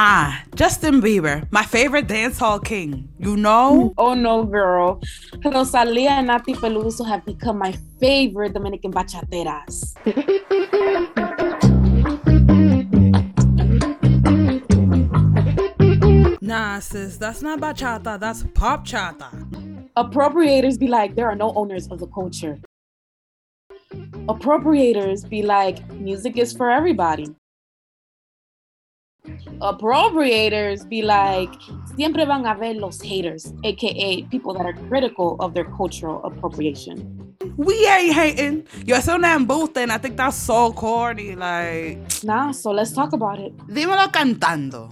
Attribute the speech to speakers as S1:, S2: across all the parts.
S1: Ah, Justin Bieber, my favorite dancehall king. You know?
S2: Oh no, girl. Rosalia and Nathy Peluso have become my favorite Dominican bachateras.
S1: Nah, sis, that's not bachata, that's pop chata.
S2: Appropriators be like, there are no owners of the culture. Appropriators be like, music is for everybody. Appropriators be like, siempre van a ver los haters, aka people that are critical of their cultural appropriation.
S1: We ain't hating. You're so damn boosting. I think that's so corny. Like,
S2: Nah, so let's talk about it.
S1: dímelo cantando.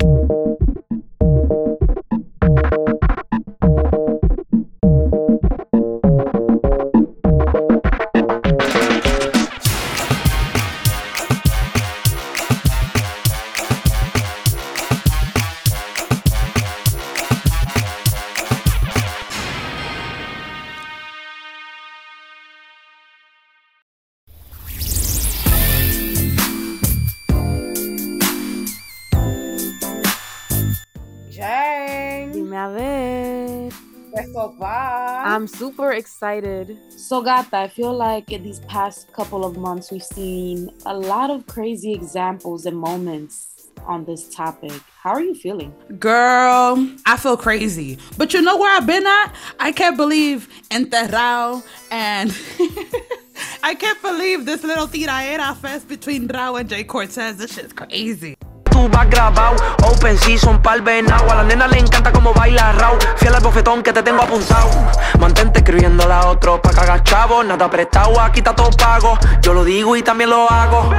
S3: I'm super excited.
S2: So, Gata, I feel like in these past couple of months, we've seen a lot of crazy examples and moments on this topic. How are you feeling?
S1: Girl, I feel crazy. But you know where I've been at? I can't believe Enterrao and I can't believe this little tiraera fest between Rauw and Jhay Cortez. This shit's crazy.
S4: Tú vas grabado. Open season pa'l venao. A la nena le encanta como baila raw. Fiel al bofetón que te tengo apuntado. Mantente escribiéndole a otro pa' cagar chavo. Nada prestado, aquí está todo pago. Yo lo digo y también lo hago.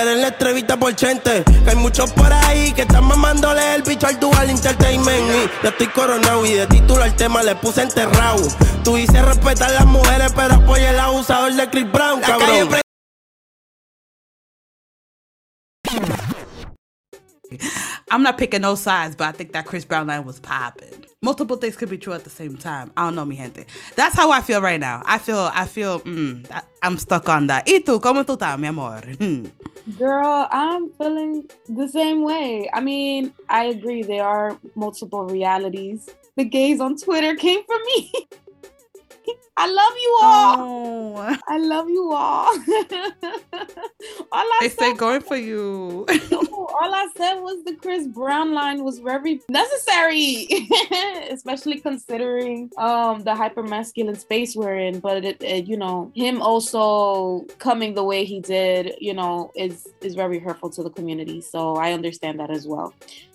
S5: Pero en la entrevista por Chente, que hay muchos por ahí que están mamándole el bicho al Dual Entertainment. Y yo estoy coronado y de título al tema le puse enterrado. Tú dices respetar las mujeres, pero apoya el abusador de Chris Brown, cabrón.
S1: I'm not picking no sides, but I think that Chris Brown line was popping. Multiple things could be true at the same time. I don't know, mi gente. That's how I feel right now. I feel, I feel, mm, I, stuck on that. ¿Y tú? ¿Cómo tú estás, mi amor? Hmm.
S2: Girl, I'm feeling the same way. I mean, I agree, there are multiple realities. The gays on Twitter came for me. I love you all.
S1: Oh,
S2: I love you all. all I
S1: they
S2: said
S1: going for you.
S2: all I said was the Chris Brown line was very necessary, especially considering um the hyper masculine space we're in. But it, it, you know, him also coming the way he did, you know, is is very hurtful to the community. So I understand that as well.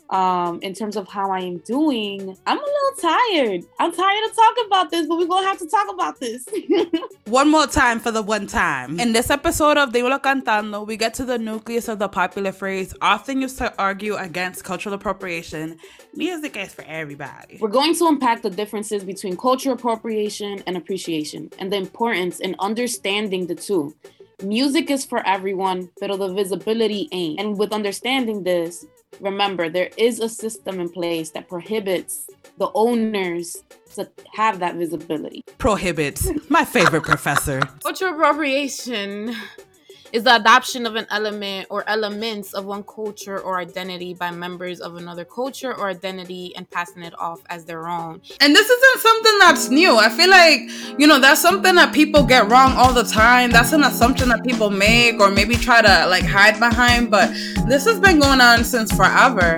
S2: Um, in terms of how I am doing, I'm a little tired. I'm tired of talking about this, but we're gonna have to talk about this.
S1: One more time for the one time. In this episode of Dímelo Cantando, we get to the nucleus of the popular phrase often used to argue against cultural appropriation. Music is for everybody.
S2: We're going to unpack the differences between cultural appropriation and appreciation and the importance in understanding the two. Music is for everyone, but the visibility ain't. And with understanding this, remember there is a system in place that prohibits the owners to have that visibility.
S1: Prohibits. My favorite professor.
S3: Cultural appropriation is the adoption of an element or elements of one culture or identity by members of another culture or identity and passing it off as their own.
S1: And this isn't something that's new. I feel like, you know, that's something that people get wrong all the time. That's an assumption that people make or maybe try to like hide behind, but this has been going on since forever.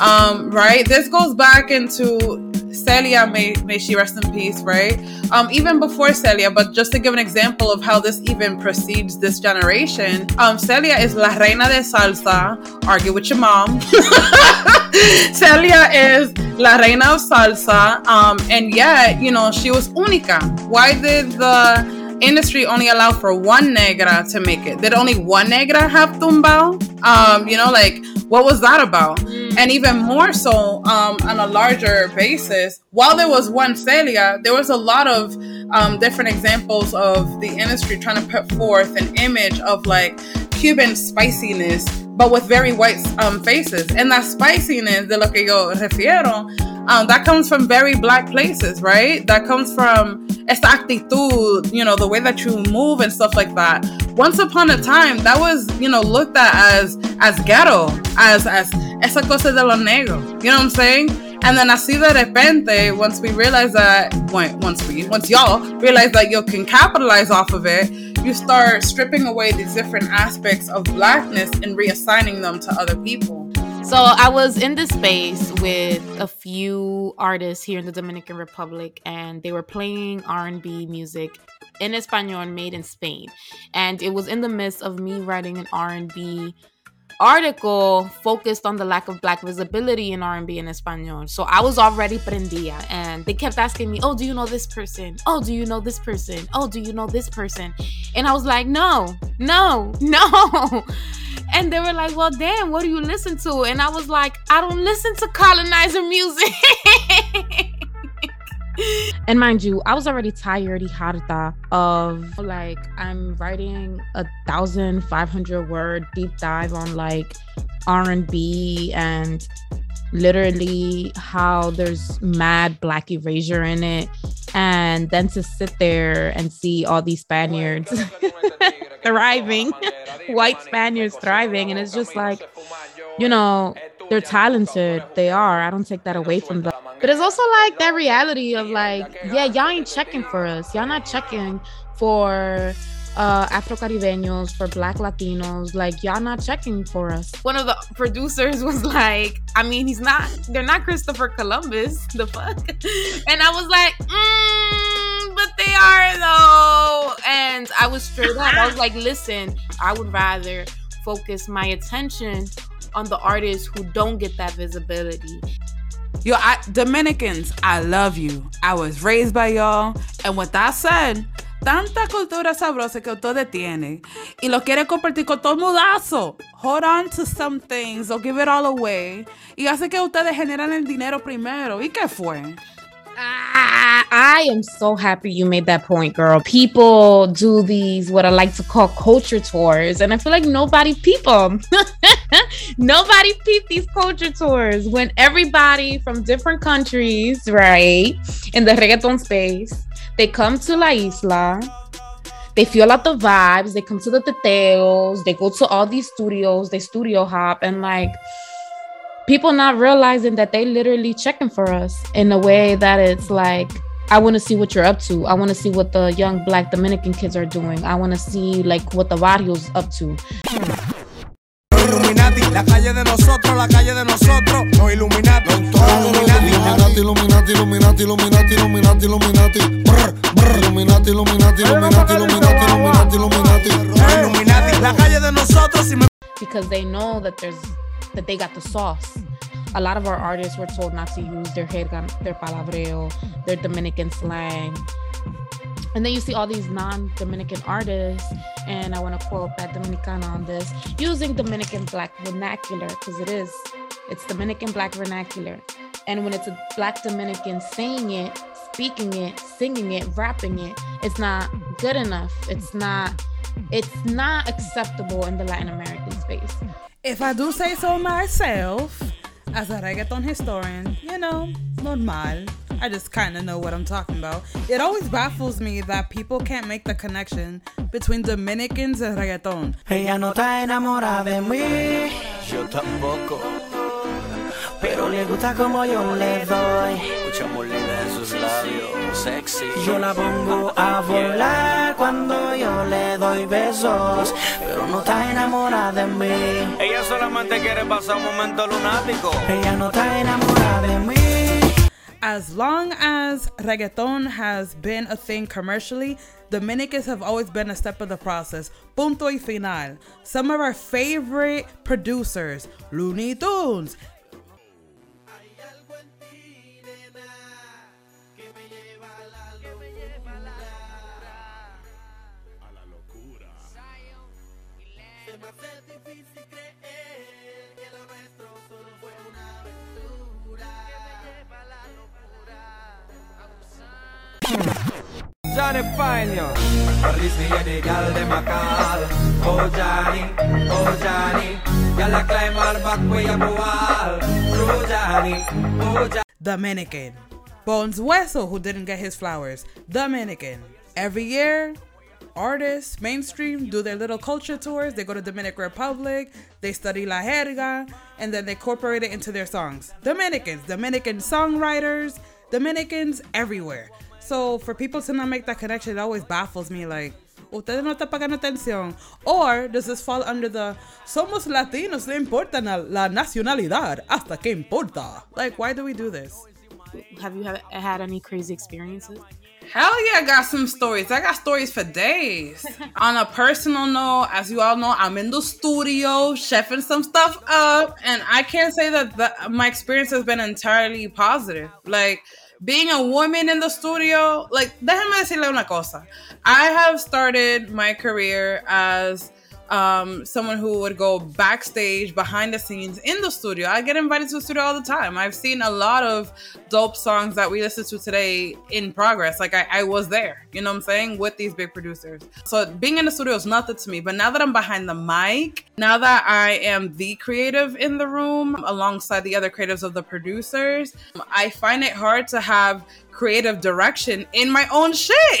S1: Um, right? This goes back into Celia, may, may she rest in peace, right? Um, even before Celia, but just to give an example of how this even precedes this generation, um, Celia is la reina de salsa. Argue with your mom. Celia is la reina of salsa, um, and yet, you know, she was única. Why did the industry only allow for one negra to make it? Did only one negra have tumbao? Um, you know, like what was that about? And even more so, um, on a larger basis, while there was one Celia, there was a lot of um, different examples of the industry trying to put forth an image of like Cuban spiciness but with very white um, faces. And that spiciness de lo que yo refiero, um, that comes from very black places, right? That comes from esta actitud, you know, the way that you move and stuff like that. Once upon a time, that was, you know, looked at as as ghetto, as as esa cosa de lo negro. You know what I'm saying? And then así de repente, once we realize that, once we, once y'all realize that you can capitalize off of it, you start stripping away these different aspects of blackness and reassigning them to other people.
S2: So I was in this space with a few artists here in the Dominican Republic, and they were playing R&B music in Espanol, made in Spain, and it was in the midst of me writing an R&B article focused on the lack of black visibility in R&B in Espanol. So I was already prendida and they kept asking me, "Oh, do you know this person? Oh, do you know this person? Oh, do you know this person?" And I was like, "No. No. No." And they were like, "Well, damn, what do you listen to?" And I was like, "I don't listen to colonizer music." and mind you, I was already tired, of like I'm writing a thousand five hundred word deep dive on like R and B and literally how there's mad black erasure in it, and then to sit there and see all these Spaniards thriving, white Spaniards thriving, and it's just like, you know, they're talented. They are. I don't take that away from them. But it's also like that reality of like, yeah, y'all ain't checking for us. Y'all not checking for uh, Afro Caribeños, for Black Latinos. Like, y'all not checking for us. One of the producers was like, I mean, he's not, they're not Christopher Columbus. The fuck? And I was like, mm, but they are though. And I was straight up. I was like, listen, I would rather focus my attention on the artists who don't get that visibility.
S1: Yo, I, Dominicans, I love you. I was raised by y'all. And with that said, tanta cultura sabrosa que usted tiene y lo quiere compartir con todo mudazo. Hold on to some things or give it all away. Y hace que ustedes generan el dinero primero. ¿Y qué fue?
S2: I, I am so happy you made that point, girl. People do these what I like to call culture tours, and I feel like nobody people, nobody peep these culture tours when everybody from different countries, right, in the reggaeton space, they come to La Isla. They feel out the vibes. They come to the teteos. They go to all these studios. They studio hop and like people not realizing that they literally checking for us in a way that it's like I want to see what you're up to. I want to see what the young black Dominican kids are doing. I want to see like what the barrio's up to.
S6: La calle de nosotros, la calle de nosotros, los Illuminati, Illuminati, Illuminati, Illuminati, Illuminati, Illuminati, Illuminati, Illuminati, Illuminati, Illuminati, Illuminati, Illuminati, Illuminati, Illuminati, la calle de nosotros.
S2: Because they know that there's that they got the sauce. A lot of our artists were told not to use their jerga, their palabreo, their Dominican slang. And then you see all these non-Dominican artists, and I want to quote Bad Dominicana on this, using Dominican black vernacular because it is, it's Dominican black vernacular. And when it's a black Dominican saying it, speaking it, singing it, rapping it, it's not good enough. It's not, it's not acceptable in the Latin American space.
S1: If I do say so myself, as a reggaeton historian, you know, normal. I just kind of know what I'm talking about. It always baffles me that people can't make the connection between Dominicans and reggaeton.
S7: Ella no está enamorada de mí. Yo tampoco. Pero le gusta como yo le doy. Escuchamos de sus labios, sexy. Yo la pongo a volar cuando yo le doy besos. Pero no está enamorada de mí.
S6: Ella solamente quiere pasar un momento lunático.
S7: Ella no está enamorada de mí.
S1: As long as reggaeton has been a thing commercially, Dominicans have always been a step of the process. Punto y final. Some of our favorite producers, Luny Tunes,
S6: Johnny Pioneer. At least me hear the gal dem a call. Oh Johnny, oh Johnny.
S1: Dominican. Bones Hueso, who didn't get his flowers. Dominican. Every year, artists, mainstream, do their little culture tours. They go to Dominican Republic, they study La Jerga, and then they incorporate it into their songs. Dominicans, Dominican songwriters, Dominicans everywhere. So for people to not make that connection, it always baffles me. Like, ustedes no están pagando atención. Or does this fall under the somos latinos, no importa la nacionalidad, hasta que importa? Like, why do we do this?
S2: Have you had any crazy experiences?
S1: Hell yeah, I got some stories. I got stories for days. On a personal note, as you all know, I'm in the studio chefing some stuff up, and I can't say that the, my experience has been entirely positive. Like, being a woman in the studio, like, déjame decirle una cosa. I have started my career as um, someone who would go backstage behind the scenes in the studio. I get invited to the studio all the time. I've seen a lot of dope songs that we listen to today in progress. Like I, I was there, you know what I'm saying, with these big producers. So being in the studio is nothing to me. But now that I'm behind the mic, now that I am the creative in the room alongside the other creatives of the producers, I find it hard to have creative direction in my own shit.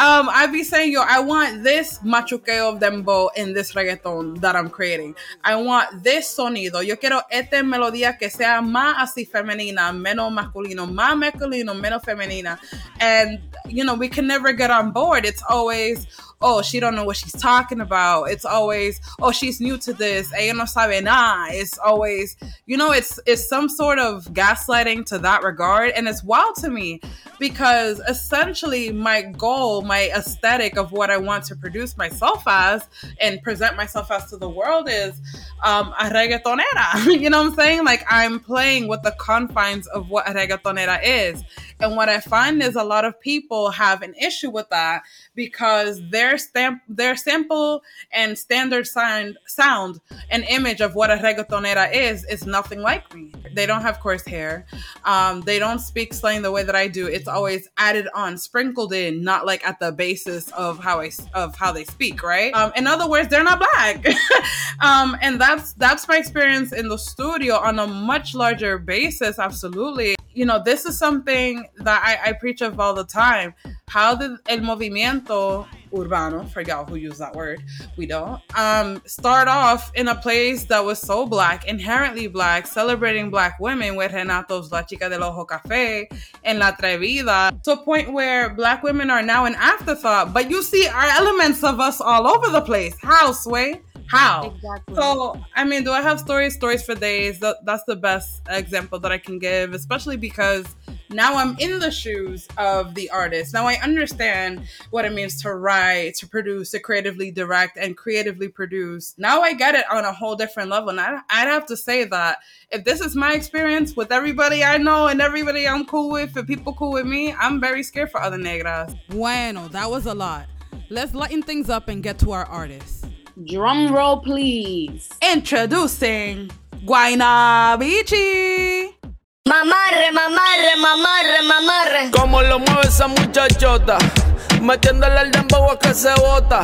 S1: um, I be saying, yo, I want this machuqueo of dembow in this reggaeton that I'm creating. I want this sonido. Yo quiero esta melodía que sea más así femenina, menos masculino, más masculino, menos femenina. And, you know, we can never get on board. It's always, oh, she don't know what she's talking about. It's always, oh, she's new to this. Ella no sabe nada. It's always, you know, it's it's some sort of gaslighting to that regard, and it's wild to me because essentially my goal, my aesthetic of what I want to produce myself as and present myself as to the world is um, a reggaetonera. you know what I'm saying? Like I'm playing with the confines of what a reggaetonera is. And what I find is a lot of people have an issue with that because their stamp, their simple and standard sound, sound and image of what a reggaetonera is is nothing like me. They don't have coarse hair. Um, they don't speak slang the way that I do. It's always added on, sprinkled in, not like at the basis of how I of how they speak. Right. Um, in other words, they're not black. um, and that's that's my experience in the studio on a much larger basis. Absolutely you know, this is something that I, I preach of all the time. How did el movimiento urbano, for y'all who use that word, we don't, um, start off in a place that was so black, inherently black, celebrating black women with Renatos La Chica del Ojo Café and La Atrevida, to a point where black women are now an afterthought. But you see our elements of us all over the place. How, Sway? How? Exactly. So, I mean, do I have stories? Stories for days. That, that's the best example that I can give, especially because now I'm in the shoes of the artist. Now I understand what it means to write, to produce, to creatively direct, and creatively produce. Now I get it on a whole different level. And I, I'd have to say that if this is my experience with everybody I know and everybody I'm cool with, and people cool with me, I'm very scared for other negras. Bueno, that was a lot. Let's lighten things up and get to our artists.
S8: Drum roll, please.
S1: Introducing Guaynaa Bichi.
S9: Mamarre, mamarre, mamarre, mamarre.
S10: Como lo mueve esa muchachota, metiéndole al dembow a que se bota.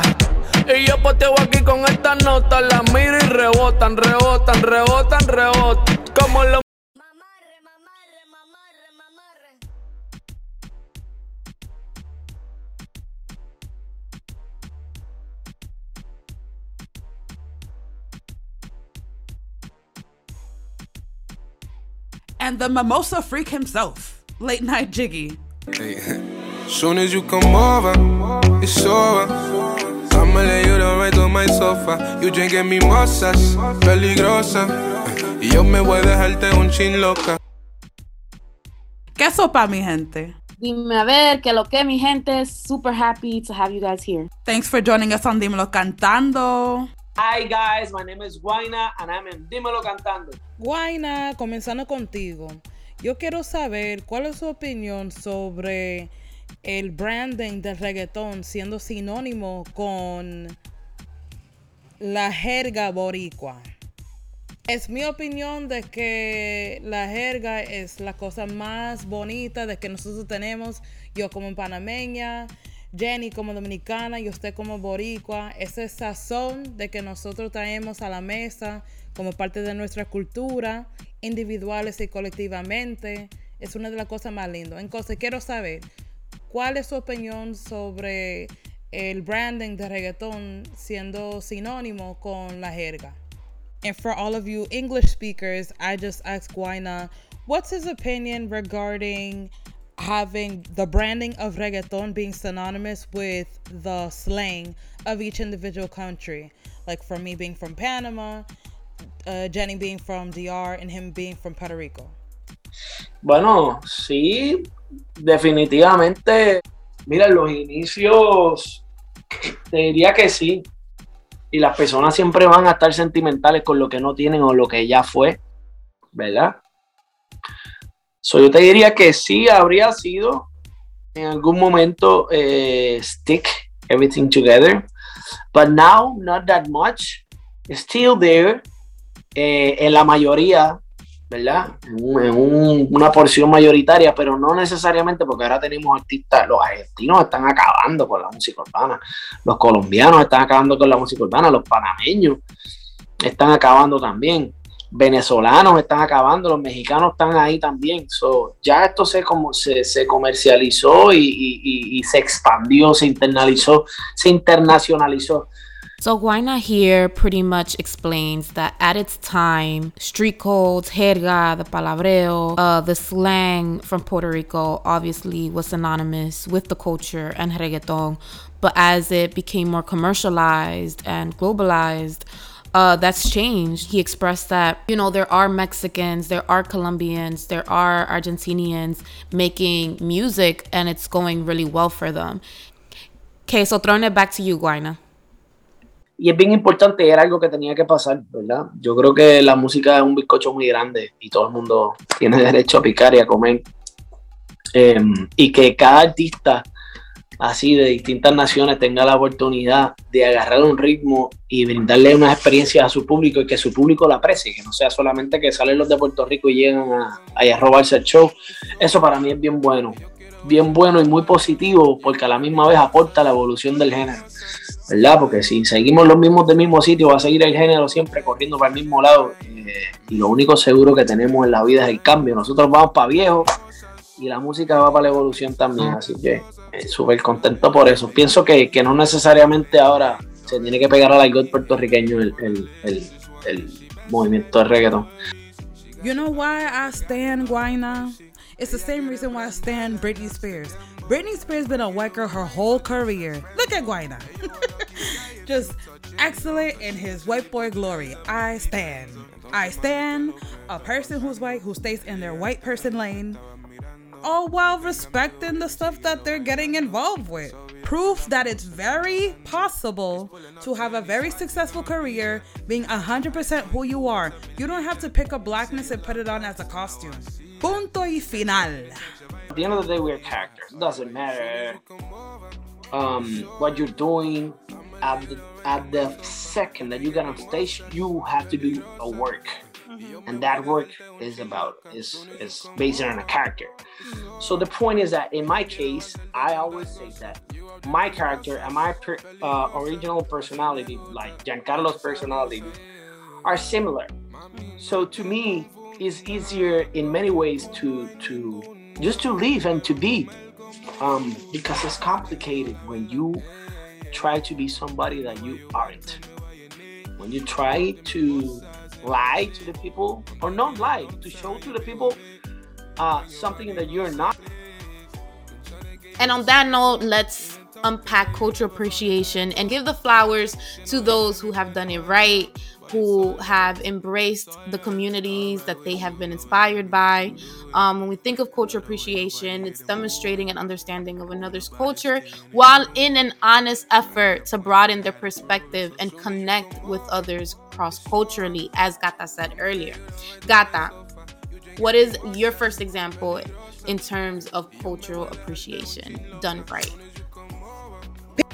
S10: Y yo poteo aquí con esta nota, la miro y rebotan, rebotan, rebotan, rebotan. Como lo
S1: and the mimosa freak himself, Late Night Jiggy.
S11: Hey. Soon as you come over, it's over. I'ma lay you down right on my sofa. You drinking mimosas, peligrosa. Y yo me voy a dejarte un chin loca.
S1: ¿Qué sopa, mi gente?
S8: Dime a ver, que lo que mi gente, super happy to have you guys here.
S1: Thanks for joining us on Dímelo Cantando.
S12: Hi guys, my name is Guaina and I'm in Dímelo Cantando.
S1: Guaina, comenzando contigo. Yo quiero saber cuál es su opinión sobre el branding del reggaetón siendo sinónimo con la jerga boricua. Es mi opinión de que la jerga es la cosa más bonita de que nosotros tenemos, yo como panameña,
S8: Jenny como dominicana y usted como boricua, ese sazón de que nosotros traemos a la mesa como parte de nuestra cultura, individuales y colectivamente, es una de las cosas más lindas. Entonces, quiero saber, ¿cuál es su opinión sobre el branding de reggaetón siendo sinónimo con la jerga? And for all of you English speakers, I just asked Guaina, what's his opinion regarding having the branding of reggaeton being synonymous with the slang of each individual country. Like for me being from Panama, uh, Jenny being from DR, and him being from Puerto Rico.
S12: Bueno, sí, definitivamente. Mira, los inicios, te diría que sí. Y las personas siempre van a estar sentimentales con lo que no tienen o lo que ya fue, ¿verdad? So, yo te diría que sí habría sido en algún momento eh, stick everything together, but now not that much. Still there eh, en la mayoría, ¿verdad? En, una porción mayoritaria, pero no necesariamente porque ahora tenemos artistas, los argentinos están acabando con la música urbana, los colombianos están acabando con la música urbana, los panameños están acabando también venezolanos están acabando, los mexicanos están ahí también. So, ya esto se, como, se, se comercializó y, y, y, se expandió, se internalizó, se internacionalizó.
S2: So Guayna here pretty much explains that at its time, street codes, jerga, the palabreo, uh, the slang from Puerto Rico obviously was synonymous with the culture and reggaeton. But as it became more commercialized and globalized, uh, that's changed. He expressed that, you know, there are Mexicans, there are Colombians, there are Argentinians making music and it's going really well for them. Okay, so throwing it back to you, Guayna.
S12: Y es bien importante, era algo que tenía que pasar, ¿verdad? Yo creo que la música es un bizcocho muy grande y todo el mundo tiene derecho a picar y a comer. Eh, y que cada artista así de distintas naciones tenga la oportunidad de agarrar un ritmo y brindarle unas experiencias a su público y que su público la aprecie, que no sea solamente que salen los de Puerto Rico y llegan a, a, robarse el show. Eso para mí es bien bueno, bien bueno y muy positivo porque a la misma vez aporta la evolución del género, ¿verdad? Porque si seguimos los mismos del mismo sitio, va a seguir el género siempre corriendo para el mismo lado eh, y lo único seguro que tenemos en la vida es el cambio. Nosotros vamos para viejo y la música va para la evolución también, así que eh, súper contento por eso. Pienso que, que, no necesariamente ahora se tiene que pegar al algo puertorriqueño el, el, el, el movimiento de reggaeton.
S8: You know why I stand Guayna? It's the same reason why I stand Britney Spears. Britney Spears been a white her whole career. Look at Guayna. Just excellent in his white boy glory. I stand. I stand a person who's white who stays in their white person lane all while respecting the stuff that they're getting involved with. Proof that it's very possible to have a very successful career being 100% who you are. You don't have to pick up blackness and put it on as a costume. Punto y final.
S12: At the end of the day, we're characters. It doesn't matter um, what you're doing. At the, at the second that you get on stage, you have to do a work and that work is about is is based on a character. So the point is that in my case i always say that my character and my per, uh, original personality like giancarlo's personality are similar. So to me it's easier in many ways to to just to live and to be um, because it's complicated when you try to be somebody that you aren't. When you try to lie to the people or not lie to show to the people uh, something that you're not.
S2: And on that note let's unpack cultural appreciation and give the flowers to those who have done it right who have embraced the communities that they have been inspired by. Um, when we think of culture appreciation, it's demonstrating an understanding of another's culture while in an honest effort to broaden their perspective and connect with others cross culturally, as Gata said earlier. Gata, what is your first example in terms of cultural appreciation done right?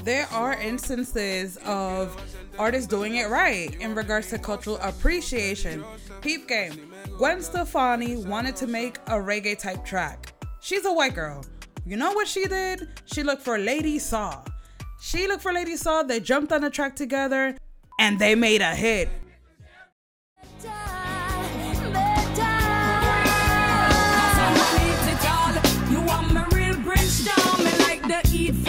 S8: There are instances of artists doing it right in regards to cultural appreciation. Peep game. Gwen Stefani wanted to make a reggae type track. She's a white girl.
S1: You know what she did? She looked for Lady Saw. She looked for Lady Saw, they jumped on the track together, and they made a hit.
S13: from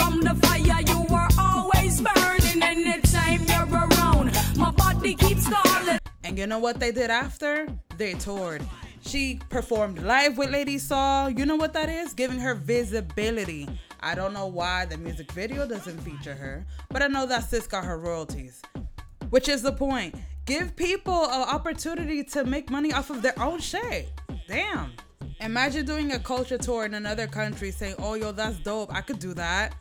S1: And you know what they did after? They toured. She performed live with Lady Saw. You know what that is? Giving her visibility. I don't know why the music video doesn't feature her, but I know that sis got her royalties. Which is the point. Give people an opportunity to make money off of their own shit. Damn. Imagine doing a culture tour in another country saying, oh, yo, that's dope. I could do that.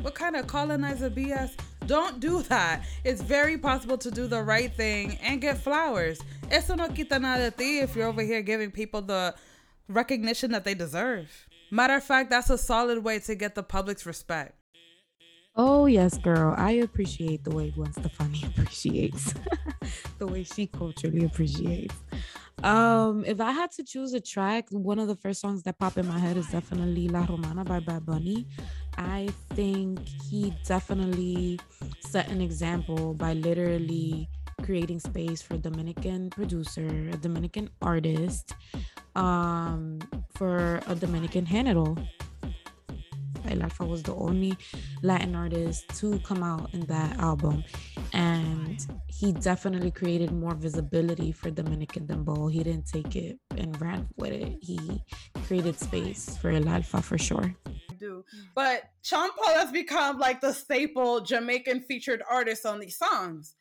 S1: What kind of colonizer BS? Don't do that. It's very possible to do the right thing and get flowers. Eso no quita nada de ti if you're over here giving people the recognition that they deserve. Matter of fact, that's a solid way to get the public's respect.
S2: Oh yes, girl. I appreciate the way Gwen Stefani appreciates. the way she culturally appreciates. Um, if I had to choose a track, one of the first songs that pop in my head is definitely La Romana by Bad Bunny. I think he definitely set an example by literally creating space for Dominican producer, a Dominican artist, um, for a Dominican género. El Alfa was the only Latin artist to come out in that album. And he definitely created more visibility for Dominican Dembow. He didn't take it and ran with it. He created space for El Alfa for sure.
S1: Do. But Sean Paul has become like the staple Jamaican featured artist on these songs.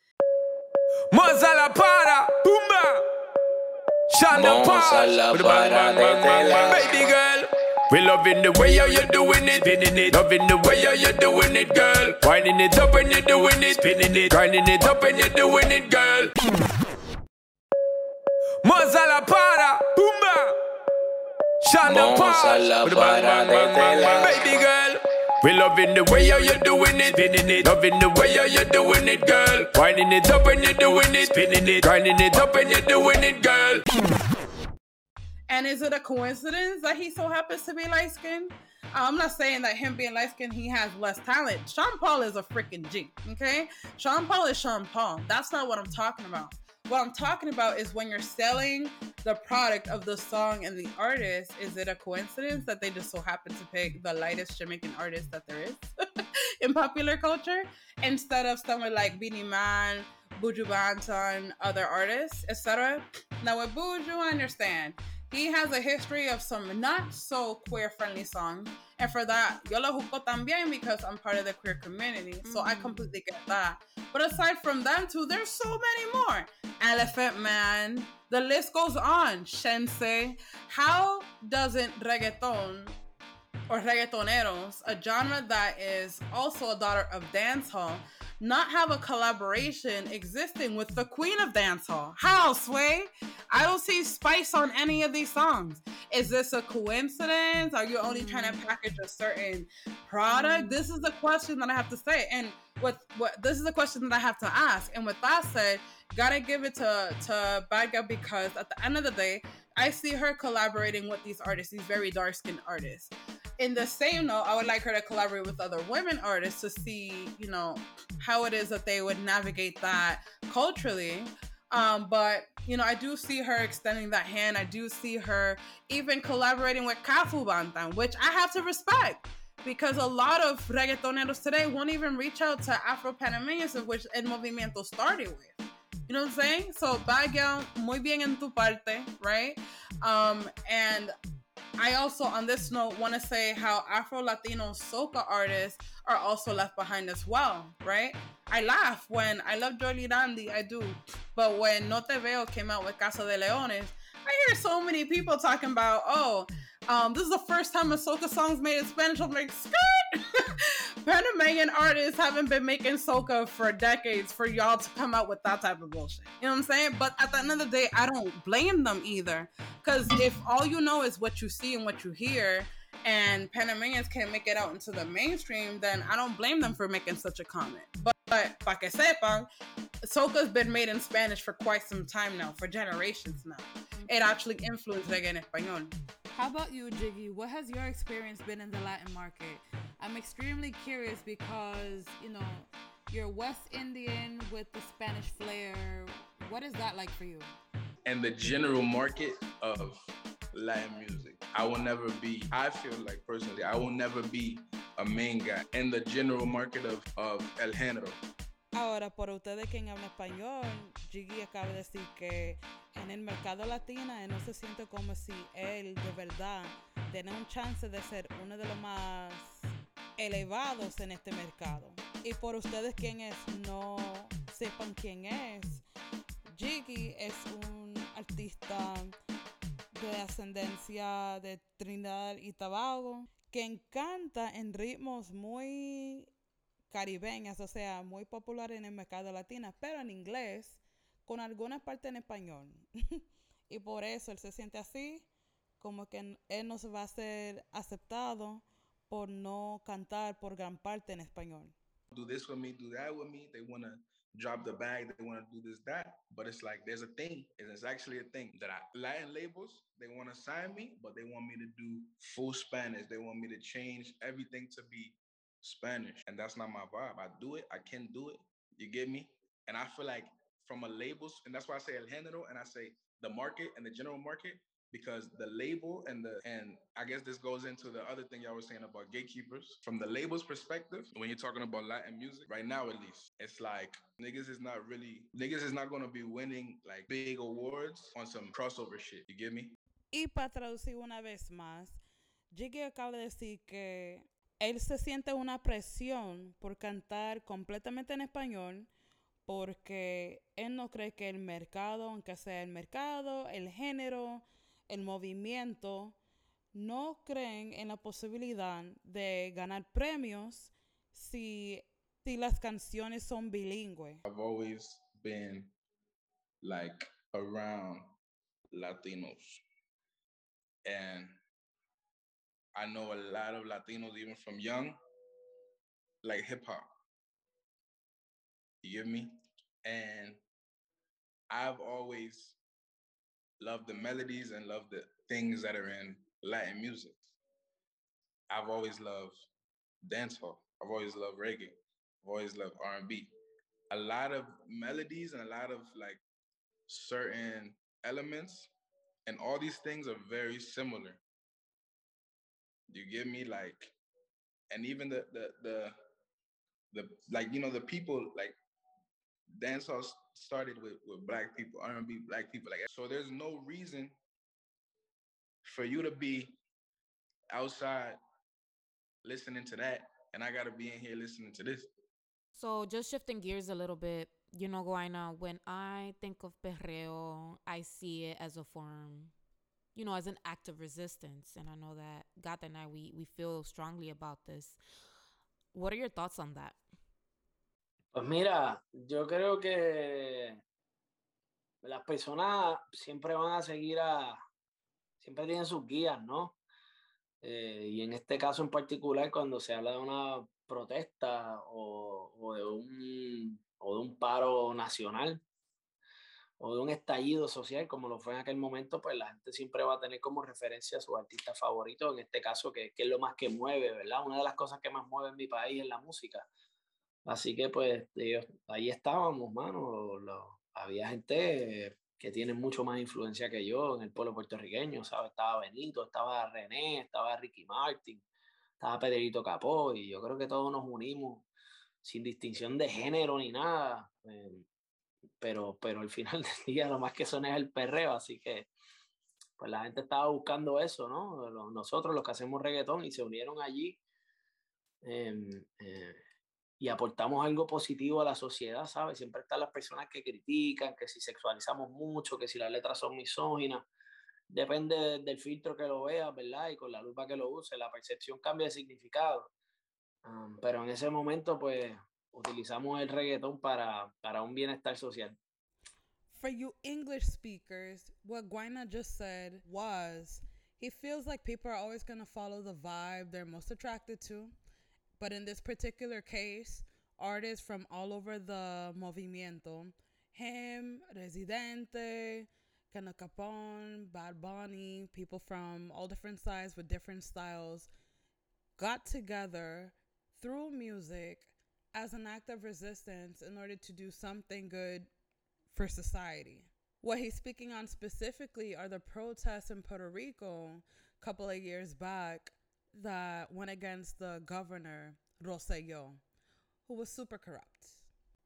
S10: Mozala para, Pumba, Sean Paul, with a bang, bang, bang, bang, bang, baby girl. We loving the way how you doing it, spinning it. Loving the way how you doing it, girl. Winding it up when you're doing it, spinning it. Grinding it up when you're doing it, girl. Mozala para, Pumba. Shonda Paul, with a bang, bang, bang, bang, bang, baby girl. We loving the way how you doing it, spinning it. Loving the way how you doing it, girl. Winding it up when you're doing it, spinning it. Grinding it up when you're doing it, girl.
S1: And is it a coincidence that he so happens to be light skinned? Uh, I'm not saying that him being light skinned, he has less talent. Sean Paul is a freaking G, okay? Sean Paul is Sean Paul. That's not what I'm talking about. What I'm talking about is when you're selling the product of the song and the artist, is it a coincidence that they just so happen to pick the lightest Jamaican artist that there is in popular culture instead of someone like Beenie Man, Buju Banton, other artists, etc.? Now with Buju, I understand he has a history of some not so queer friendly songs. And for that, yo lo juzgo también because I'm part of the queer community. So I
S2: Mm-hmm.
S1: completely get that. But aside from them two, there's so many more. Elephant Man, the list goes on. Shense. How doesn't reggaeton or reggaetoneros, a genre that is also a daughter of dancehall, not have a collaboration existing with the queen of dancehall? How, Sway? I don't see spice on any of these songs. Is this a coincidence? Are you only trying to package a certain product? This is the question that I have to say. And with what this is the question that I have to ask. And with that said, gotta give it to to Girl because at the end of the day, I see her collaborating with these artists, these very dark skinned artists. In the same note, I would like her to collaborate with other women artists to see, you know, how it is that they would navigate that culturally. Um, but you know, I do see her extending that hand. I do see her even collaborating with Kafu Banton, which I have to respect because a lot of reggaetoneros today won't even reach out to Afro Panameños, of which El Movimiento started with. You know what I'm saying? So, Bad Gyal, muy bien en tu parte, right? Um, and I also, on this note, want to say how Afro Latino soca artists are also left behind as well, right? I laugh when I love Jolie Dandy, I do, but when No Te Veo came out with Casa de Leones, I hear so many people talking about, oh, um, this is the first time a soca song's made in Spanish. I'm like, skirt. Panamanian artists haven't been making soca for decades for y'all to come out with that type of bullshit. You know what I'm saying? But at the end of the day, I don't blame them either. Because if all you know is what you see and what you hear, and Panamanians can't make it out into the mainstream, then I don't blame them for making such a comment. But, but pa que sepan, soca's been made in Spanish for quite some time now, for generations now. It actually influenced reggae en español.
S8: How about you, Jiggy? What has your experience been in the Latin market? I'm extremely curious because, you know, you're West Indian with the Spanish flair. What is that like for you?
S14: And the general market of Latin music, I will never be, I feel like personally, I will never be a main guy in the general market of, of El Género.
S8: Ahora, por ustedes quien habla español, Jiggy acaba de decir que en el mercado latino él no se siente como si él de verdad tiene un chance de ser uno de los más elevados en este mercado. Y por ustedes quienes no sepan quién es, Jiggy es un artista de ascendencia de Trinidad y Tobago que encanta en ritmos muy caribeñas, o sea, muy popular en el mercado latino, pero en inglés, con algunas partes en español. y por eso él se siente así, como que él no se va a ser aceptado por no cantar por gran parte en español.
S14: Do this with me, do that with me. They want to drop the bag, they want to do this, that. But it's like there's a thing, and it's actually a thing that I Latin labels, they want to sign me, but they want me to do full Spanish. They want me to change everything to be Spanish. And that's not my vibe. I do it, I can do it. You get me? And I feel like from a labels, and that's why I say el género and I say the market and the general market, because the label and the and I guess this goes into the other thing y'all were saying about gatekeepers. From the label's perspective, when you're talking about Latin music, right now at least, it's like niggas is not really niggas is not gonna be winning like big awards on some crossover shit. You get me?
S8: Y para traducir una vez más, Jiggy acaba de decir que él se siente una presión por cantar completamente en español porque él no cree que el mercado, aunque sea el mercado, el género, el movimiento, no creen en la posibilidad de ganar premios si, si las canciones son bilingües.
S14: I've always been like around Latinos. And I know a lot of Latinos, even from young, like hip hop. You get me? And I've always loved the melodies and loved the things that are in Latin music. I've always loved dancehall. I've always loved reggae. I've always loved R&B. A lot of melodies and a lot of like certain elements and all these things are very similar. You give me like and even the the the the like you know the people like dancehall started with with black people, R&B black people like so there's no reason for you to be outside listening to that and I got to be in here listening to this.
S2: So just shifting gears a little bit, you know, Guaynaa, when I think of perreo, I see it as a form, you know, as an act of resistance. And I know that Gata and I, we, we feel strongly about this. What are your thoughts on that?
S12: Pues mira, yo creo que las personas siempre van a seguir a, siempre tienen sus guías, ¿no? Eh, y en este caso en particular, cuando se habla de una protesta o, o, de un, o de un paro nacional o de un estallido social, como lo fue en aquel momento, pues la gente siempre va a tener como referencia a sus artistas favoritos, en este caso, que, que es lo más que mueve, ¿verdad? Una de las cosas que más mueve en mi país es la música. Así que pues ellos, ahí estábamos, mano. Lo, había gente que tiene mucho más influencia que yo en el pueblo puertorriqueño, ¿sabes? Estaba Benito, estaba René, estaba Ricky Martin, estaba Pedrito Capó, y yo creo que todos nos unimos sin distinción de género ni nada. Eh, pero, pero al final del día lo más que son es el perreo, así que pues la gente estaba buscando eso, ¿no? Nosotros los que hacemos reggaetón y se unieron allí. Eh, eh, y aportamos algo positivo a la sociedad, ¿sabes? Siempre están las personas que critican, que si sexualizamos mucho, que si las letras son misóginas. Depende de, del filtro que lo veas, ¿verdad? Y con la lupa que lo use, la percepción cambia de significado. Pero en ese momento, pues, utilizamos el reggaetón para, para un bienestar social.
S8: For you English speakers, what Guaynaa just said was he feels like people are always going to follow the vibe they're most attracted to. But in this particular case, artists from all over the movimiento, him, Residente,
S1: Kena Capone, Bad Bunny, people from all different sides with different styles got together through music as an act of resistance in order to do something good for society. What he's speaking on specifically are the protests in Puerto Rico a couple of years back that went against the governor, Rosselló, who was super corrupt.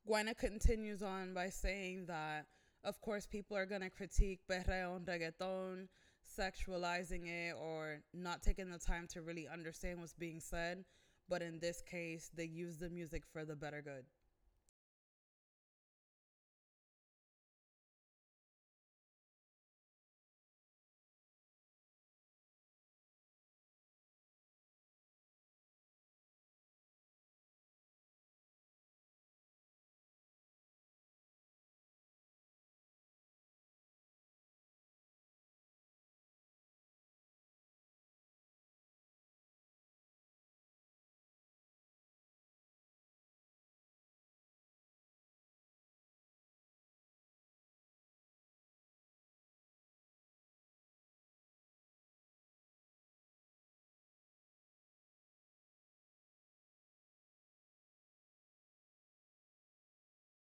S1: Guaynaa continues on by saying that, of course, people are going to critique perreo and reggaeton, sexualizing it, or not taking the time to really understand what's being said. But in this case, they use the music for the better good.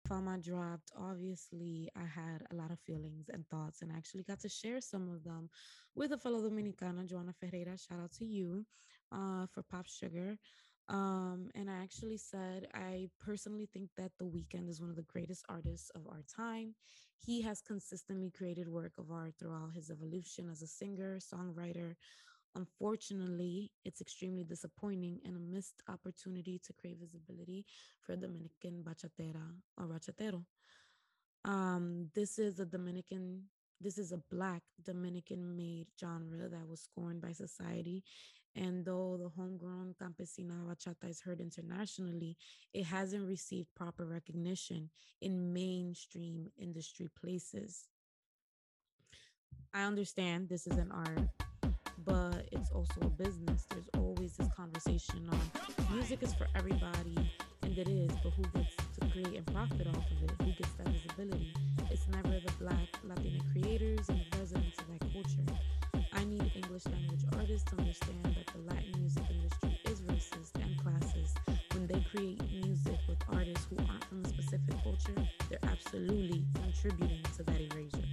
S2: Fama dropped, obviously, I had a lot of feelings and thoughts, and I actually got to share some of them with a fellow Dominicana, Johanna Ferreira. Shout out to you uh, for Pop Sugar. Um, and I actually said, I personally think that The Weeknd is one of the greatest artists of our time. He has consistently created work of art throughout his evolution as a singer, songwriter, Unfortunately, it's extremely disappointing and a missed opportunity to create visibility for Dominican bachatera or bachatero. Um, this is a Dominican, this is a black Dominican made genre that was scorned by society. And though the homegrown campesina bachata is heard internationally, it hasn't received proper recognition in mainstream industry places. I understand this is an art but it's also a business. There's always this conversation on music is for everybody, and it is, but who gets to create and profit off of it? Who gets that visibility? It's never the black Latina creators and the residents of that culture. I need English language artists to understand that the Latin music industry is racist and classist. When they create music with artists who aren't from a specific culture, they're absolutely contributing to that erasure.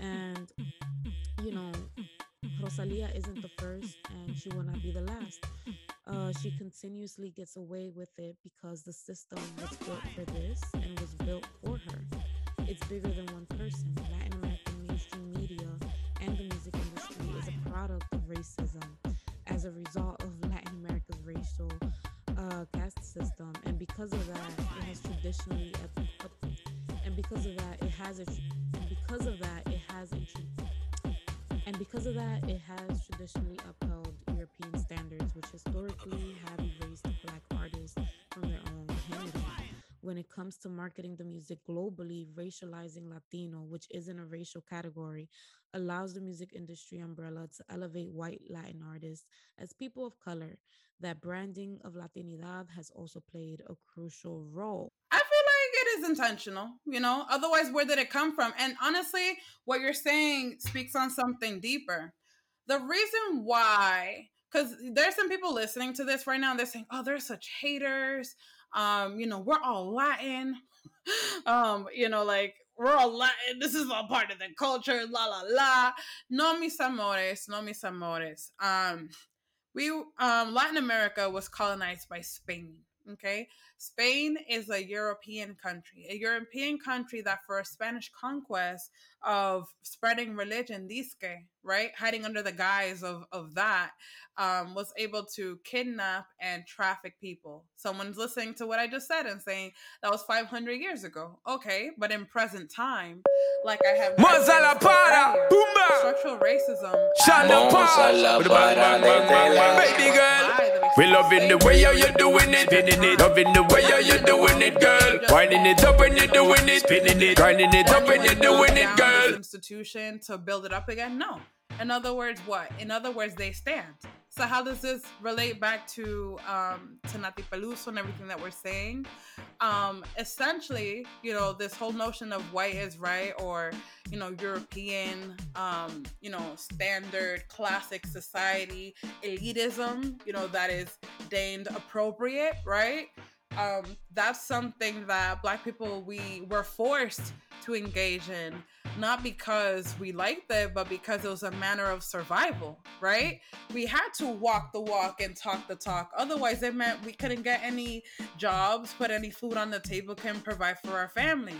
S2: And, Rosalia isn't the first and she will not be the last. Uh, she continuously gets away with it because the system was built for this and was built for her. It's bigger than one person. Latin American mainstream media and the music industry is a product of racism as a result of Latin America's racial uh, caste system. And because of that, it has traditionally, and because of that, it has, a, and because of that, it has, and because of that, it has traditionally upheld European standards, which historically have erased Black artists from their own community. When it comes to marketing the music globally, racializing Latino, which isn't a racial category, allows the music industry umbrella to elevate white Latin artists as people of color. That branding of Latinidad has also played a crucial role.
S1: Is intentional, you know? Otherwise, where did it come from? And honestly, what you're saying speaks on something deeper. The reason why, because there's some people listening to this right now, and they're saying, oh, they're such haters. Um, you know, we're all Latin. um, you know, like we're all Latin. This is all part of the culture, la la la. No mis amores, no mis amores. Um, we um Latin America was colonized by Spain. Okay. Spain is a European country, a European country that for a Spanish conquest of spreading religion, disque, right? Hiding under the guise of, of that, um, was able to kidnap and traffic people. Someone's listening to what I just said and saying that was 500 years ago. Okay. But in present time, like I have
S10: Mozala para, boomba.
S1: structural racism.
S10: Para, bang. baby girl. We loving the way how you doing it, spinning it. Loving the way how you doing it, girl. Winding it up when you're doing it, spinning it, grinding it up when you're doing it, girl.
S1: Institution to build it up again? No. In other words, what? In other words, they stand. So how does this relate back to um, to Nathy Peluso and everything that we're saying? Um, essentially, you know, this whole notion of white is right or you know European, um, you know, standard classic society elitism, you know, that is deemed appropriate, right? Um, that's something that Black people we were forced to engage in, not because we liked it, but because it was a manner of survival, right? We had to walk the walk and talk the talk. Otherwise, it meant we couldn't get any jobs, put any food on the table, can provide for our families.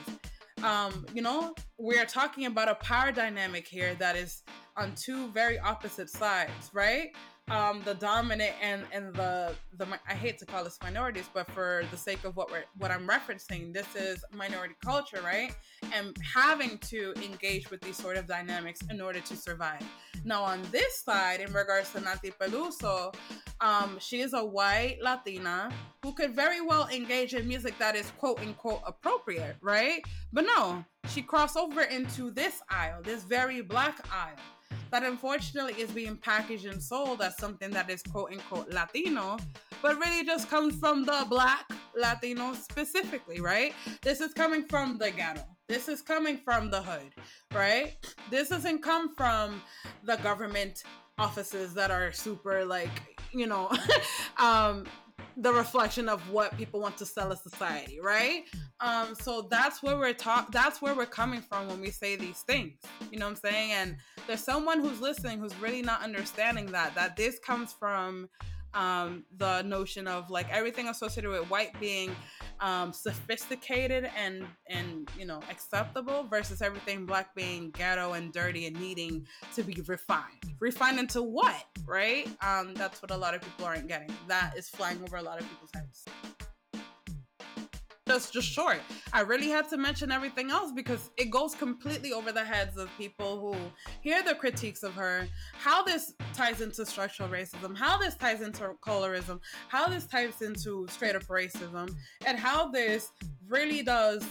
S1: Um, you know, we're talking about a power dynamic here that is on two very opposite sides, right? Um, the dominant and and the the I hate to call this minorities, but for the sake of what we're what I'm referencing, this is minority culture, right? And having to engage with these sort of dynamics in order to survive. Now, on this side, in regards to Nathy Peluso, um, she is a white Latina who could very well engage in music that is quote unquote appropriate, right? But no, she crossed over into this aisle, this very black aisle that unfortunately is being packaged and sold as something that is quote unquote Latino, but really just comes from the black Latino specifically, right? This is coming from the ghetto. This is coming from the hood, right? This doesn't come from the government offices that are super like, you know, um the reflection of what people want to sell a society, right? Um, so that's where we're talk that's where we're coming from when we say these things. You know what I'm saying? And there's someone who's listening who's really not understanding that that this comes from um, the notion of like everything associated with white being um, sophisticated and and you know acceptable versus everything black being ghetto and dirty and needing to be refined. Refined into what, right? Um, that's what a lot of people aren't getting. That is flying over a lot of people's heads just just short. I really had to mention everything else because it goes completely over the heads of people who hear the critiques of her, how this ties into structural racism, how this ties into colorism, how this ties into straight up racism, and how this really does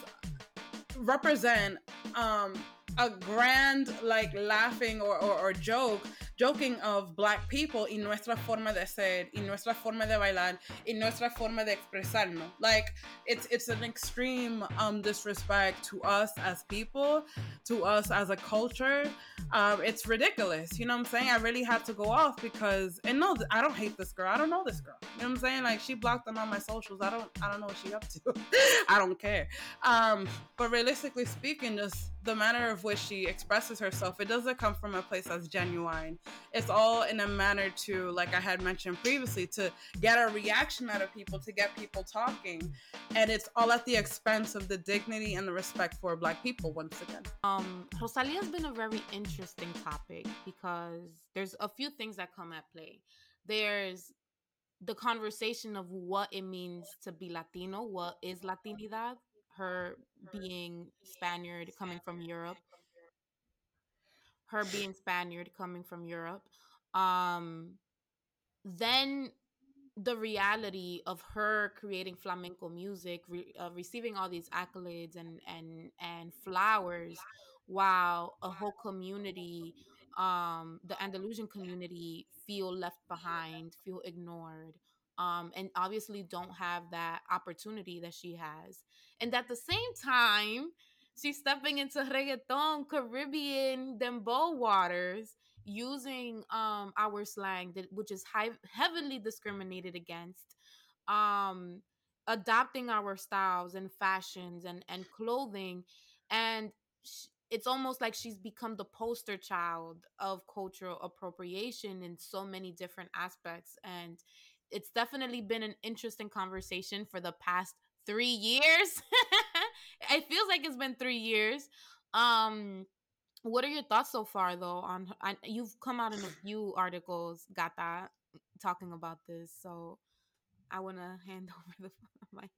S1: represent um a grand like laughing or, or, or joke joking of black people y nuestra forma de ser y nuestra forma de bailar y nuestra forma de expresarnos. Like it's it's an extreme um disrespect to us as people, to us as a culture. Um, it's ridiculous. You know what I'm saying? I really had to go off because and no, I don't hate this girl. I don't know this girl. You know what I'm saying? Like she blocked them on my socials. I don't I don't know what she up to. I don't care. Um, but realistically speaking, just the manner of which she expresses herself, it doesn't come from a place that's genuine it's all in a manner to, like I had mentioned previously, to get a reaction out of people, to get people talking. And it's all at the expense of the dignity and the respect for Black people, once again.
S2: Um, Rosalia's been a very interesting topic because there's a few things that come at play. There's the conversation of what it means to be Latino, what is Latinidad, her being Spaniard coming from Europe, her being Spaniard coming from Europe. Um, then the reality of her creating flamenco music, re- uh, receiving all these accolades and and and flowers, while a whole community, um, the Andalusian community, feel left behind, feel ignored, um, and obviously don't have that opportunity that she has, and at the same time she's stepping into reggaeton, Caribbean, dembow waters, using um our slang that which is high, heavily discriminated against, um, adopting our styles and fashions and and clothing, and. She, it's almost like she's become the poster child of cultural appropriation in so many different aspects and it's definitely been an interesting conversation for the past three years. it feels like it's been three years. Um, what are your thoughts so far, though? On, on you've come out in a few articles, got that talking about this. So I want to hand over the mic.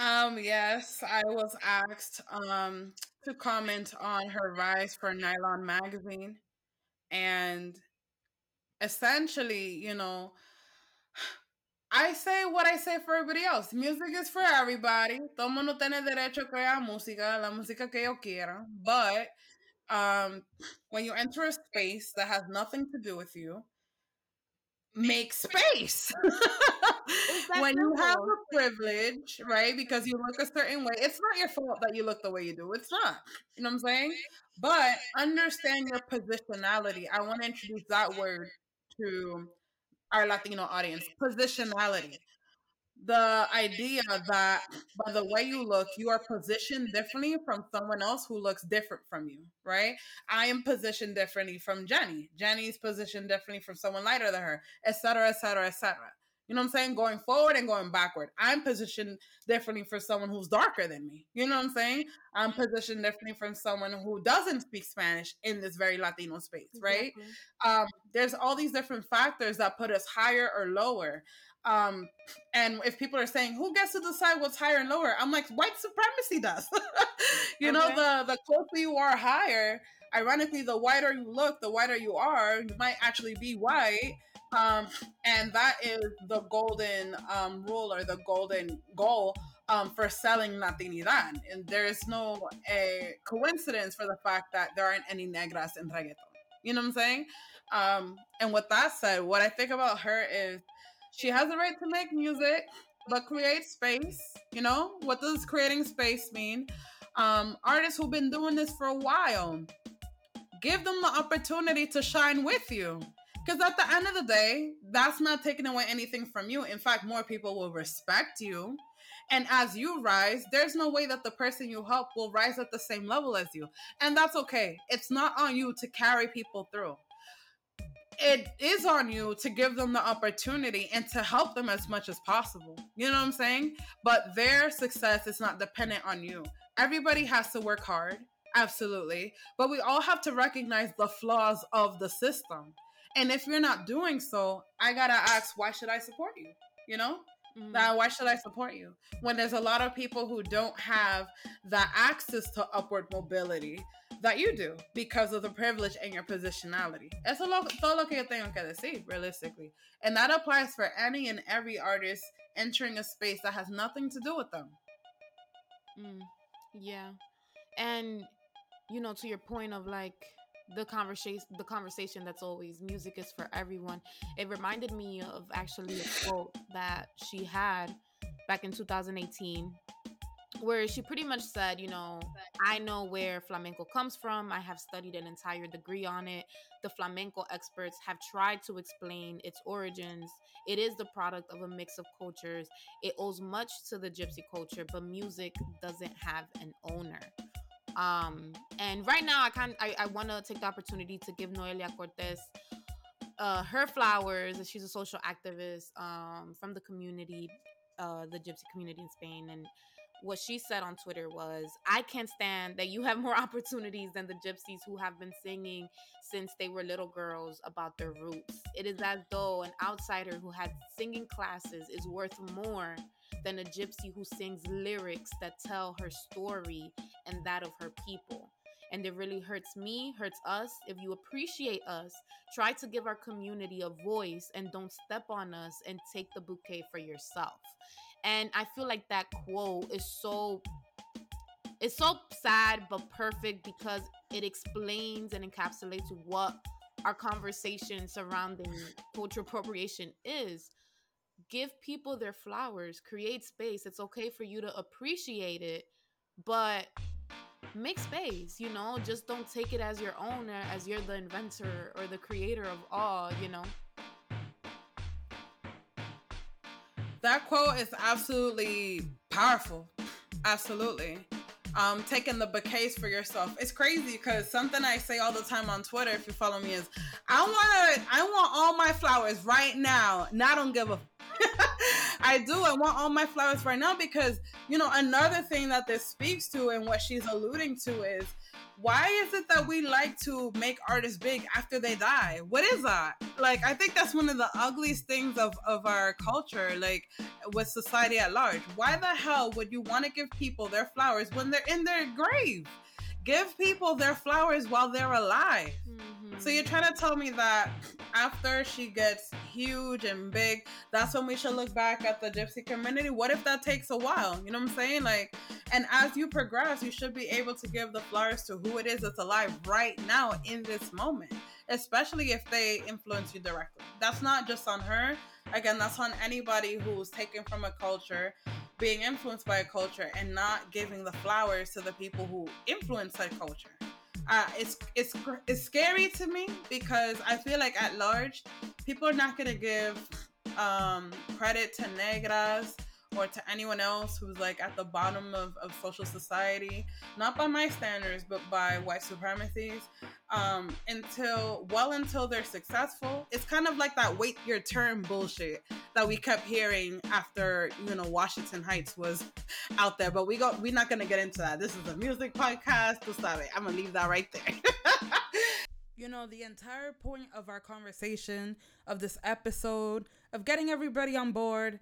S1: Um, yes, I was asked um to comment on her rise for Nylon magazine, and essentially, you know, I say what I say for everybody else. Music is for everybody. Todo mundo tiene derecho a crear música, la música que yo quiera. But um, when you enter a space that has nothing to do with you, make space. when you have a privilege, right? Because you look a certain way, it's not your fault that you look the way you do. It's not. You know what I'm saying? But understand your positionality. I want to introduce that word to our Latino audience. Positionality the idea that by the way you look, you are positioned differently from someone else who looks different from you, right? I am positioned differently from Jenny. Jenny's positioned differently from someone lighter than her, etc., etc., etc. You know what I'm saying? Going forward and going backward. I'm positioned differently for someone who's darker than me. You know what I'm saying? I'm positioned differently from someone who doesn't speak Spanish in this very Latino space, right? Exactly. Um, there's all these different factors that put us higher or lower. Um, and if people are saying who gets to decide what's higher and lower, I'm like white supremacy does. you okay. know, the the closer you are higher, ironically, the whiter you look, the whiter you are. You might actually be white, um, and that is the golden um, rule or the golden goal um, for selling Latinidad. And there is no a coincidence for the fact that there aren't any negras in reggaeton. You know what I'm saying? Um, and with that said, what I think about her is she has the right to make music, but create space. You know, what does creating space mean? Um, artists who've been doing this for a while, give them the opportunity to shine with you. Because at the end of the day, that's not taking away anything from you. In fact, more people will respect you. And as you rise, there's no way that the person you help will rise at the same level as you. And that's okay. It's not on you to carry people through it is on you to give them the opportunity and to help them as much as possible. You know what I'm saying? But their success is not dependent on you. Everybody has to work hard, absolutely. But we all have to recognize the flaws of the system. And if you're not doing so, I gotta ask, why should I support you? You know? Mm-hmm. Now, why should I support you? When there's a lot of people who don't have the access to upward mobility, that you do because of the privilege and your positionality. Eso lo, todo lo que yo tengo que decir, realistically. And that applies for any and every artist entering a space that has nothing to do with them.
S2: Mm, yeah. And, you know, to your point of like, the conversation the conversation that's always music is for everyone it reminded me of actually a quote that she had back in 2018 where she pretty much said, you know, I know where flamenco comes from. I have studied an entire degree on it. The flamenco experts have tried to explain its origins. It is the product of a mix of cultures. It owes much to the gypsy culture, but music doesn't have an owner. Um, and right now, I kind I, I want to take the opportunity to give Noelia Cortez uh, her flowers. She's a social activist um, from the community, uh, the gypsy community in Spain, and what she said on Twitter was, I can't stand that you have more opportunities than the gypsies who have been singing since they were little girls about their roots. It is as though an outsider who had singing classes is worth more than a gypsy who sings lyrics that tell her story and that of her people and it really hurts me, hurts us. If you appreciate us, try to give our community a voice and don't step on us and take the bouquet for yourself. And I feel like that quote is so it's so sad but perfect because it explains and encapsulates what our conversation surrounding cultural appropriation is. Give people their flowers, create space. It's okay for you to appreciate it, but make space, you know? Just don't take it as your own as you're the inventor or the creator of all, you know?
S1: That quote is absolutely powerful. Absolutely. Um, taking the bouquets for yourself. It's crazy because something I say all the time on Twitter, if you follow me, is I want to, I want all my flowers right now. And I don't give a I do. I want all my flowers right now because, you know, another thing that this speaks to and what she's alluding to is why is it that we like to make artists big after they die? What is that? Like, I think that's one of the ugliest things of, of our culture, like with society at large. Why the hell would you want to give people their flowers when they're in their grave? Give people their flowers while they're alive. Mm-hmm. So you're trying to tell me that after she gets huge and big, that's when we should look back at the gypsy community? What if that takes a while? You know what I'm saying? Like, and as you progress, you should be able to give the flowers to who it is that's alive right now in this moment. Especially if they influence you directly. That's not just on her. Again, that's on anybody who's taken from a culture, being influenced by a culture, and not giving the flowers to the people who influence that culture. Uh, it's it's it's scary to me because I feel like at large, people are not gonna give um, credit to negras or to anyone else who's like at the bottom of, of social society, not by my standards, but by white supremacies, um, until well until they're successful. It's kind of like that wait your turn bullshit that we kept hearing after you know Washington Heights was out there. But we go we're not gonna get into that. This is a music podcast. Tú sabes. I'm gonna leave that right there. You know, the entire point of our conversation, of this episode, of getting everybody on board,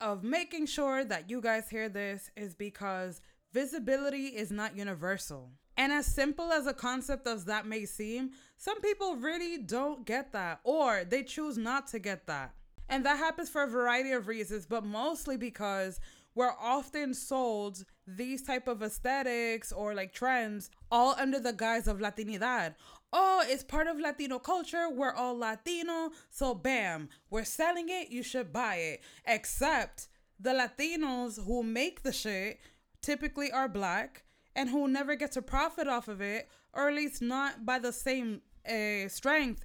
S1: of making sure that you guys hear this is because visibility is not universal. And as simple as a concept as that may seem, some people really don't get that or they choose not to get that. And that happens for a variety of reasons, but mostly because we're often sold these type of aesthetics or like trends all under the guise of Latinidad. Oh, it's part of Latino culture. We're all Latino. So bam, we're selling it. You should buy it. Except the Latinos who make the shit typically are black and who never get to profit off of it, or at least not by the same uh, strength,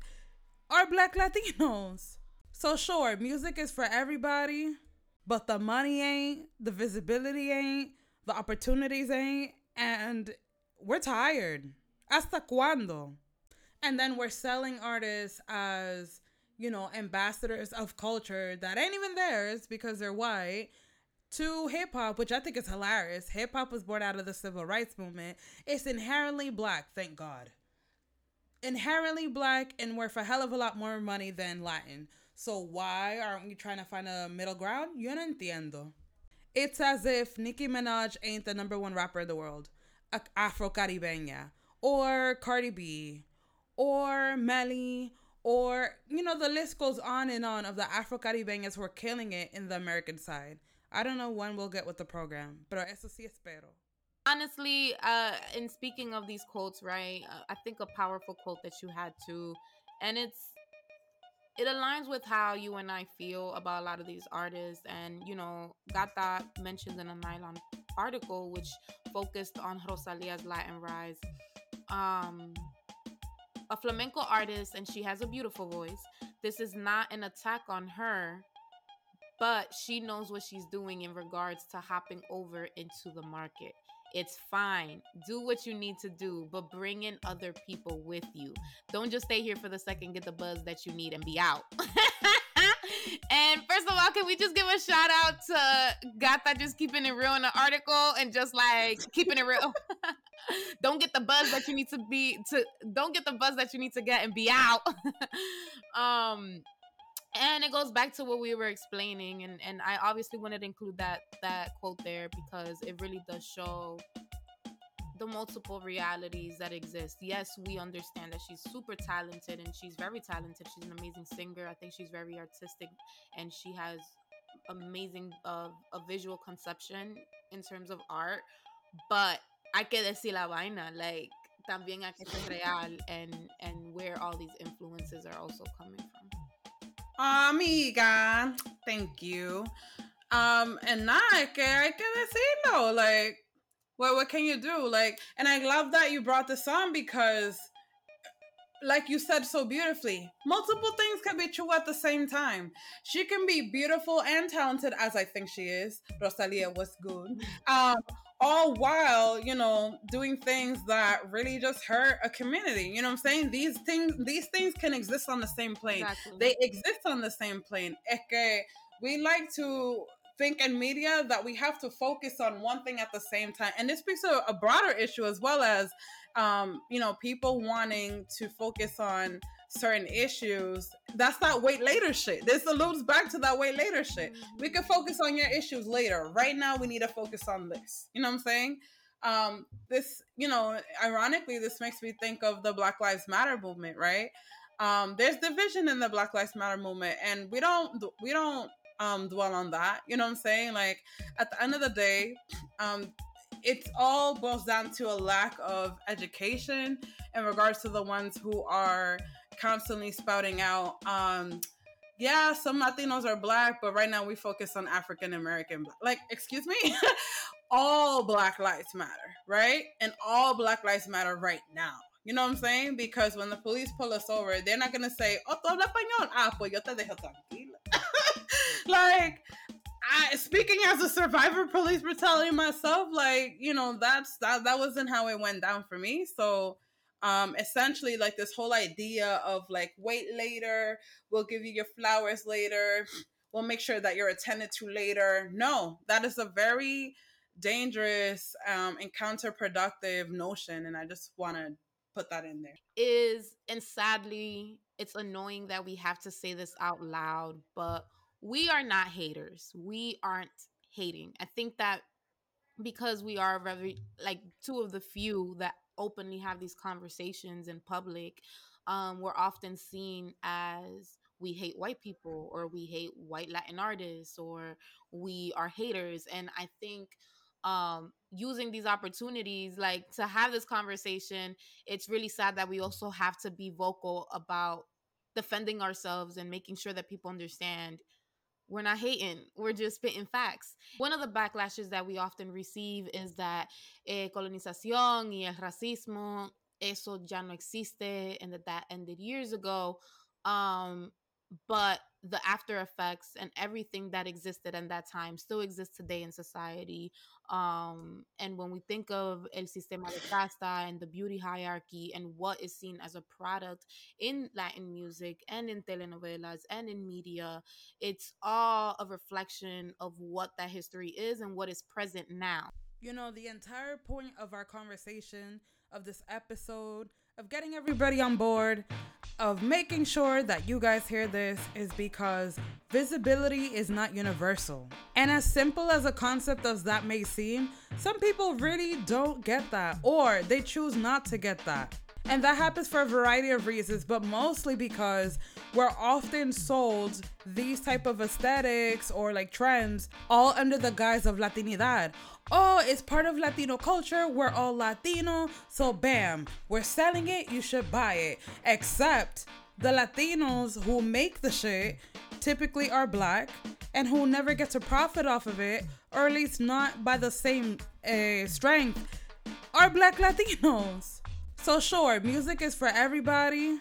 S1: are black Latinos. So sure, music is for everybody but the money ain't, the visibility ain't, the opportunities ain't, and we're tired. Hasta cuando? And then we're selling artists as, you know, ambassadors of culture that ain't even theirs because they're white to hip hop, which I think is hilarious. Hip hop was born out of the civil rights movement. It's inherently black, thank God. Inherently black and worth a hell of a lot more money than Latin. So why aren't we trying to find a middle ground? Yo no entiendo. It's as if Nicki Minaj ain't the number one rapper in the world, Afro Caribeña, or Cardi B, or Melly, or you know the list goes on and on of the Afro Caribeñas who are killing it in the American side. I don't know when we'll get with the program, pero eso sí espero.
S2: Honestly, uh, in speaking of these quotes, right? Uh, I think a powerful quote that you had too, and it's it aligns with how you and I feel about a lot of these artists. And, you know, Gata mentioned in a Nylon article, which focused on Rosalia's Latin rise. Um, a flamenco artist, and she has a beautiful voice. This is not an attack on her, but she knows what she's doing in regards to hopping over into the market. It's fine. Do what you need to do, but bring in other people with you. Don't just stay here for the second, get the buzz that you need, and be out. and first of all, can we just give a shout out to Gata just keeping it real in the article and just like keeping it real? don't get the buzz that you need to be to don't get the buzz that you need to get and be out. um and it goes back to what we were explaining and and i obviously wanted to include that that quote there because it really does show the multiple realities that exist. Yes we understand that she's super talented and she's very talented. She's an amazing singer. I think she's very artistic and she has amazing uh, a visual conception in terms of art. But hay que decir la vaina like también hay que ser real and and where all these influences are also coming from
S1: Amiga, thank you. Um, and nada, que hay que decirlo. Like, what what can you do? Like, and I love that you brought this on because like you said so beautifully, multiple things can be true at the same time. She can be beautiful and talented, as I think she is. Rosalia was good. Um, all while, you know, doing things that really just hurt a community. You know what I'm saying? These things these things can exist on the same plane. Exactly. They exist on the same plane. Que we like to think in media that we have to focus on one thing at the same time. And this speaks to a broader issue as well as um, you know, people wanting to focus on certain issues. That's that wait later shit. This alludes back to that wait later shit. We can focus on your issues later. Right now, we need to focus on this. You know what I'm saying? Um, this, you know, ironically, this makes me think of the Black Lives Matter movement, right? Um, there's division in the Black Lives Matter movement, and we don't we don't um, dwell on that. You know what I'm saying? Like at the end of the day, um, it all boils down to a lack of education in regards to the ones who are
S8: constantly spouting out, um, yeah, some Latinos are black, but right now we focus on African American. Like, excuse me, all Black Lives Matter, right? And all Black Lives Matter right now. You know what I'm saying? Because when the police pull us over, they're not gonna say, "Oh, tú hablas español." Ah, pues yo te dejo tranquila. like, I speaking as a survivor, police brutality myself, like you know, that's that that wasn't how it went down for me. So, um, essentially, like this whole idea of like wait later, we'll give you your flowers later, we'll make sure that you're attended to later. No, that is a very dangerous um, and counterproductive notion, and I just want to put that in there.
S2: Is and sadly, it's annoying that we have to say this out loud, but we are not haters. We aren't hating. I think that because we are very like two of the few that openly have these conversations in public, um, we're often seen as we hate white people or we hate white Latin artists or we are haters. And I think um using these opportunities like to have this conversation it's really sad that we also have to be vocal about defending ourselves and making sure that people understand we're not hating we're just spitting facts. One of the backlashes that we often receive is that eh, colonización y el racismo eso ya no existe and that that ended years ago. Um but the after effects and everything that existed in that time still exists today in society um and when we think of el sistema de casta and the beauty hierarchy and what is seen as a product in latin music and in telenovelas and in media it's all a reflection of what that history is and what is present now.
S8: You know the entire point of our conversation of this episode of getting everybody on board of making sure that you guys hear this is because visibility is not universal. And as simple as a concept as that may seem, some people really don't get that or they choose not to get that. And that happens for a variety of reasons, but mostly because we're often sold these type of aesthetics or like trends all under the guise of Latinidad. Oh, it's part of Latino culture. We're all Latino. So bam, we're selling it. You should buy it. Except the Latinos who make the shit typically are black and who never get to profit off of it, or at least not by the same uh, strength, are black Latinos. So sure, music is for everybody,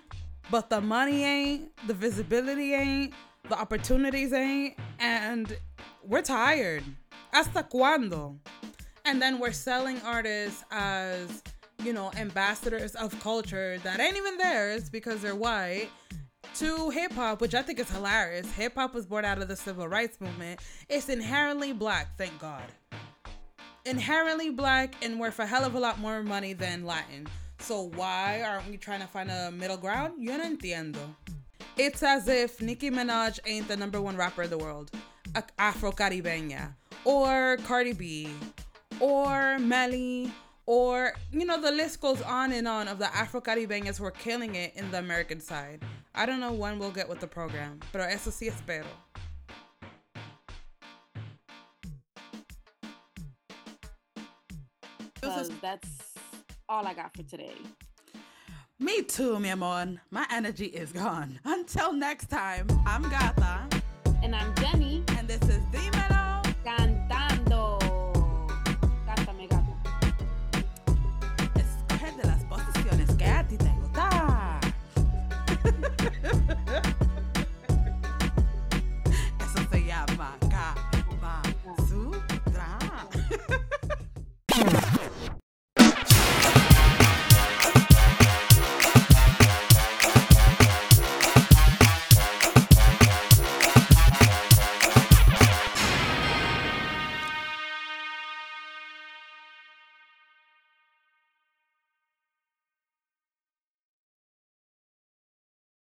S8: but the money ain't, the visibility ain't, the opportunities ain't, and we're tired. Hasta cuando? And then we're selling artists as, you know, ambassadors of culture that ain't even theirs because they're white to hip hop, which I think is hilarious. Hip hop was born out of the civil rights movement. It's inherently black, thank God. Inherently black and worth a hell of a lot more money than Latin. So why aren't we trying to find a middle ground? Yo no entiendo. It's as if Nicki Minaj ain't the number one rapper in the world, Afro Caribeña, or Cardi B, or Melly, or you know the list goes on and on of the Afro Caribeñas who are killing it in the American side. I don't know when we'll get with the program, pero eso sí espero.
S15: Because that's all I got for today.
S8: Me too, mi amor. My energy is gone. Until next time, I'm Gata.